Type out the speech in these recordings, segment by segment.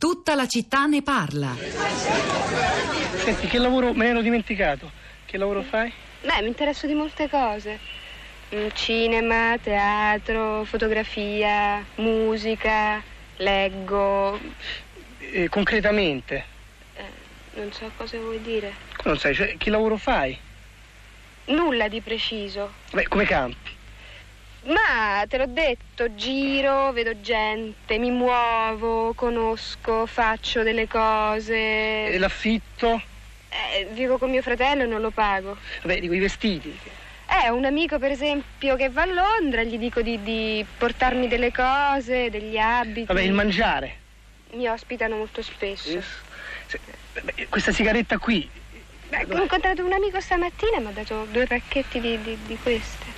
Tutta la città ne parla. Senti, che lavoro me ne ero dimenticato? Che lavoro fai? Beh, mi interesso di molte cose. Mm, Cinema, teatro, fotografia, musica, leggo. Eh, concretamente? Eh, non so cosa vuoi dire. Non sai, cioè, che lavoro fai? Nulla di preciso. Beh, come campi? Ma te l'ho detto, giro, vedo gente, mi muovo, conosco, faccio delle cose. E l'affitto? Eh, vivo con mio fratello e non lo pago. Vabbè, dico i vestiti. Eh, un amico per esempio che va a Londra, gli dico di, di portarmi delle cose, degli abiti. Vabbè, il mangiare. Mi ospitano molto spesso. Se- beh, questa sigaretta qui. Beh, ho incontrato un amico stamattina e mi ha dato due pacchetti di, di- di queste.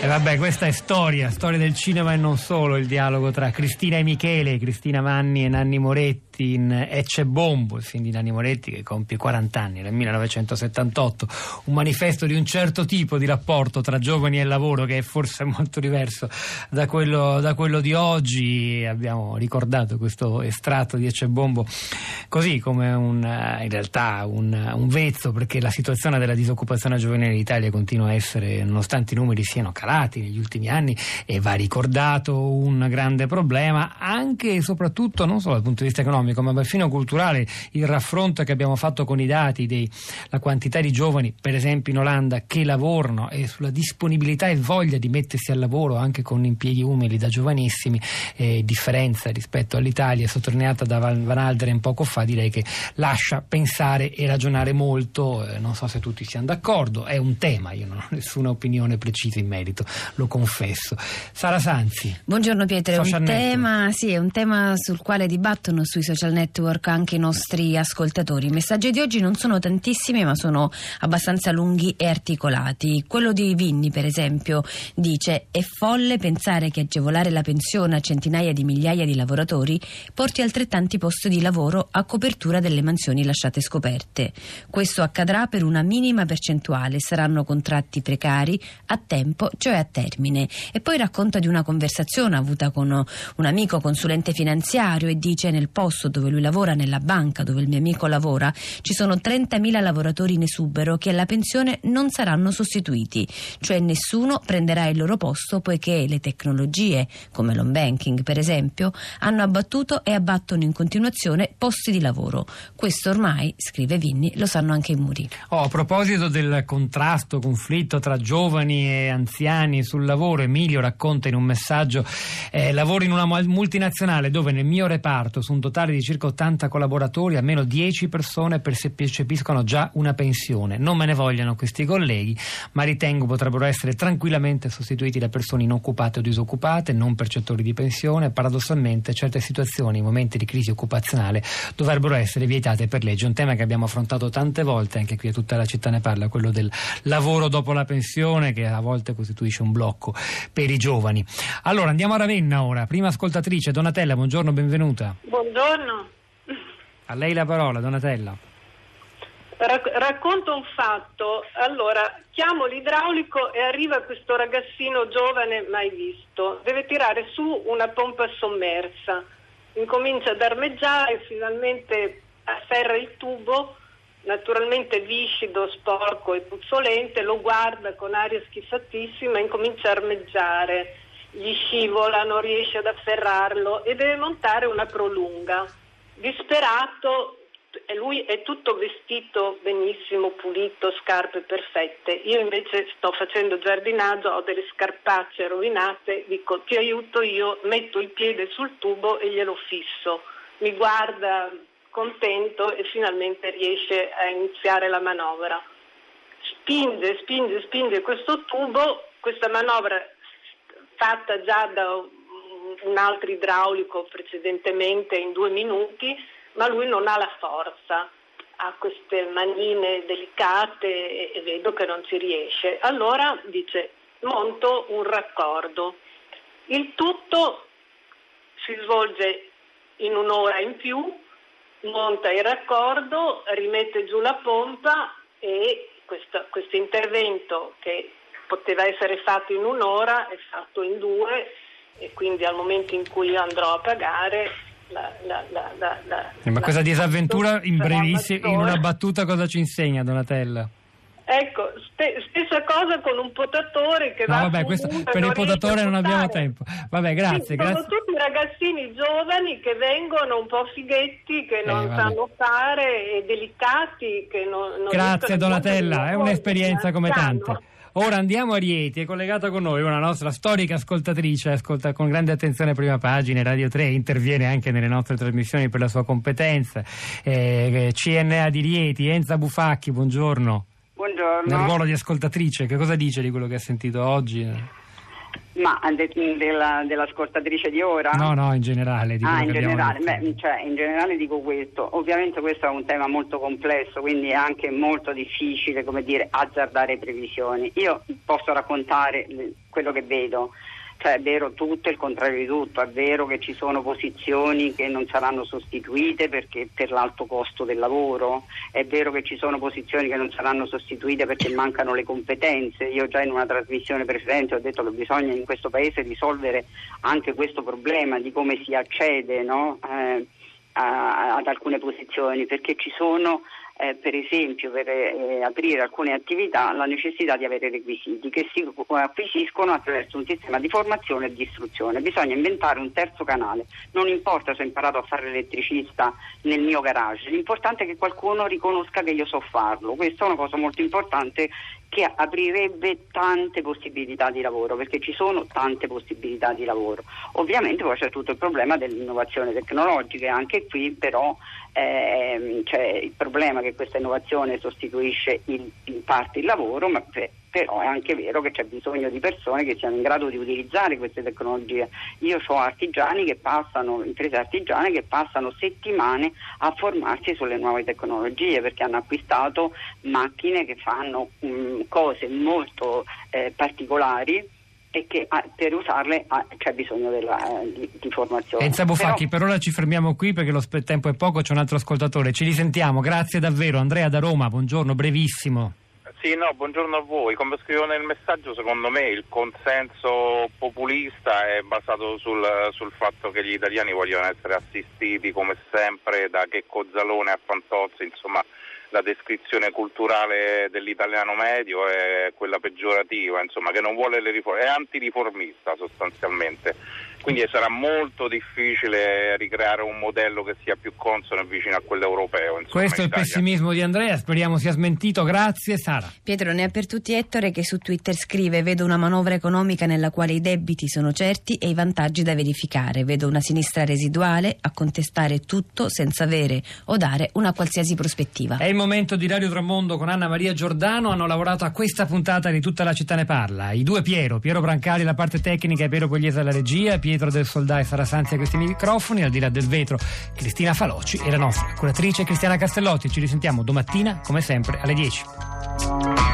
E vabbè, questa è storia, storia del cinema e non solo, il dialogo tra Cristina e Michele, Cristina Manni e Nanni Moretti in Ecce Bombo, il film di Nanni Moretti che compie 40 anni nel 1978, un manifesto di un certo tipo di rapporto tra giovani e lavoro che è forse molto diverso da quello, da quello di oggi. Abbiamo ricordato questo estratto di Ecce Bombo così come un, eh, in realtà un, un vezzo perché la situazione della disoccupazione giovanile in Italia continua a essere, nonostante i numeri siano calati negli ultimi anni, e va ricordato un grande problema anche e soprattutto non solo dal punto di vista economico ma perfino culturale. Il raffronto che abbiamo fatto con i dati della quantità di giovani, per esempio in Olanda, che lavorano e sulla disponibilità e voglia di mettersi al lavoro anche con impieghi umili da giovanissimi, eh, differenza rispetto all'Italia sottolineata da Van Alderen poco fa, direi che lascia pensare e ragionare molto. Eh, non so se tutti siano d'accordo, è un tema, io non ho nessuna opinione precisa in merito, lo confesso. Sara Sanzi. Buongiorno Pietro, è un, tema, sì, è un tema sul quale dibattono sui social network anche i nostri ascoltatori. I messaggi di oggi non sono tantissimi ma sono abbastanza lunghi e articolati. Quello di Vinni per esempio dice è folle pensare che agevolare la pensione a centinaia di migliaia di lavoratori porti altrettanti posti di lavoro a copertura delle mansioni lasciate scoperte. Questo accadrà per una minima percentuale, saranno contratti precari a tempo, cioè a termine. E poi racconta di una conversazione avuta con un amico consulente finanziario e dice nel posto dove lui lavora, nella banca dove il mio amico lavora, ci sono 30.000 lavoratori in esubero che alla pensione non saranno sostituiti, cioè nessuno prenderà il loro posto poiché le tecnologie, come l'home banking per esempio, hanno abbattuto e abbattono in continuazione posti di lavoro. Questo ormai, scrive Vinni, lo sanno anche i muri. Oh, a proposito del contrasto, conflitto tra giovani e anziani sul lavoro, Emilio racconta in un messaggio: eh, lavoro in una mul- multinazionale dove nel mio reparto, su un totale di circa 80 collaboratori, almeno 10 persone percepiscono già una pensione. Non me ne vogliano questi colleghi, ma ritengo potrebbero essere tranquillamente sostituiti da persone inoccupate o disoccupate, non percettori di pensione. Paradossalmente, certe situazioni, in momenti di crisi occupazionale, dovrebbero essere vietate per legge. Un tema che abbiamo affrontato tante volte, anche qui a tutta la città ne parla, quello del lavoro dopo la pensione, che a volte costituisce un blocco per i giovani. Allora, andiamo a Ravenna ora. Prima ascoltatrice, Donatella, buongiorno, benvenuta. Buongiorno, A lei la parola, Donatella. Rac- racconto un fatto. Allora, chiamo l'idraulico e arriva questo ragazzino giovane mai visto. Deve tirare su una pompa sommersa. Incomincia ad armeggiare, finalmente afferra il tubo, naturalmente viscido, sporco e puzzolente, lo guarda con aria schifatissima e incomincia a armeggiare. Gli scivola, non riesce ad afferrarlo e deve montare una prolunga. Disperato, lui è tutto vestito benissimo, pulito, scarpe perfette. Io invece sto facendo giardinaggio, ho delle scarpacce rovinate, dico ti aiuto io, metto il piede sul tubo e glielo fisso. Mi guarda contento e finalmente riesce a iniziare la manovra. Spinge, spinge, spinge questo tubo, questa manovra fatta già da un altro idraulico precedentemente in due minuti, ma lui non ha la forza, ha queste manine delicate e, vedo che non ci riesce. Allora dice monto un raccordo. Il tutto si svolge in un'ora in più, monta il raccordo, rimette giù la pompa e questo, questo intervento che poteva essere fatto in un'ora, è fatto in due e quindi al momento in cui io andrò a pagare la, la, la, la Eh, Ma questa disavventura in brevissimo, in una battuta cosa ci insegna Donatella? Ecco, ste- stessa cosa con un potatore che No, va vabbè, questo- per il potatore non abbiamo tempo. Vabbè, grazie, Sì, grazie. Sono tutti ragazzini giovani che vengono un po' fighetti, che non Eh, sanno fare, e delicati, che non, non Grazie Donatella, è un'esperienza come tante. Ora andiamo a Rieti, è collegata con noi una nostra storica ascoltatrice, ascolta con grande attenzione prima pagina, Radio 3, interviene anche nelle nostre trasmissioni per la sua competenza. Eh, CNA di Rieti, Enza Bufacchi, buongiorno. Nel Buongiorno, ruolo di ascoltatrice, che cosa dice di quello che ha sentito oggi? Ma de- della, dell'ascoltatrice di ora? No, no, in generale. Di Ah, in generale, beh, cioè, in generale dico questo, ovviamente questo è un tema molto complesso, quindi è anche molto difficile, come dire, azzardare previsioni. Io posso raccontare eh, quello che vedo, cioè è vero tutto il contrario di tutto, è vero che ci sono posizioni che non saranno sostituite perché per l'alto costo del lavoro, è vero che ci sono posizioni che non saranno sostituite perché mancano le competenze. Io già in una trasmissione precedente ho detto che bisogna in questo paese risolvere anche questo problema di come si accede no? eh, a- ad alcune posizioni, perché ci sono eh, per esempio per eh, aprire alcune attività la necessità di avere requisiti che si acquisiscono attraverso un sistema di formazione e di istruzione. Bisogna inventare un terzo canale, non importa se ho imparato a fare l'elettricista nel mio garage, l'importante è che qualcuno riconosca che io so farlo, questa è una cosa molto importante che aprirebbe tante possibilità di lavoro, perché ci sono tante possibilità di lavoro. Ovviamente poi c'è tutto il problema dell'innovazione tecnologica, anche qui però ehm, c'è il problema che questa innovazione sostituisce il- in parte il lavoro, ma pe- però è anche vero che c'è bisogno di persone che siano in grado di utilizzare queste tecnologie. Io ho artigiani che passano, imprese artigiane che passano settimane a formarsi sulle nuove tecnologie perché hanno acquistato macchine che fanno mm, cose molto eh, particolari e che ah, per usarle ah, c'è bisogno della, eh, di, di formazione. Enza Bufacchi, Però- per ora ci fermiamo qui perché lo tempo è poco, c'è un altro ascoltatore. Ci risentiamo, grazie davvero. Andrea da Roma, buongiorno, brevissimo. Sì, no, buongiorno a voi. Come scrivo nel messaggio, secondo me il consenso populista è basato sul, sul fatto che gli italiani vogliono essere assistiti come sempre da Checco Zalone a Fantozzi, insomma la descrizione culturale dell'italiano medio è quella peggiorativa, insomma, che non vuole le riforme, è antiriformista sostanzialmente. Quindi sarà molto difficile ricreare un modello che sia più consono e vicino a quello europeo. insomma, Questo è il pessimismo di Andrea, speriamo sia smentito. Grazie Sara. Pietro ne ha per tutti Ettore che su Twitter scrive vedo una manovra economica nella quale i debiti sono certi e i vantaggi da verificare. Vedo una sinistra residuale a contestare tutto senza avere o dare una qualsiasi prospettiva. È il momento di Radio Tramondo con Anna Maria Giordano. Hanno lavorato a questa puntata di Tutta la città ne parla. I due Piero, Piero Brancali alla parte tecnica e Piero Pugliese alla regia, Pietro del Soldà e Sara Sanzi a questi microfoni, al di là del vetro Cristina Faloci e la nostra curatrice Cristiana Castellotti. Ci risentiamo domattina, come sempre, alle 10.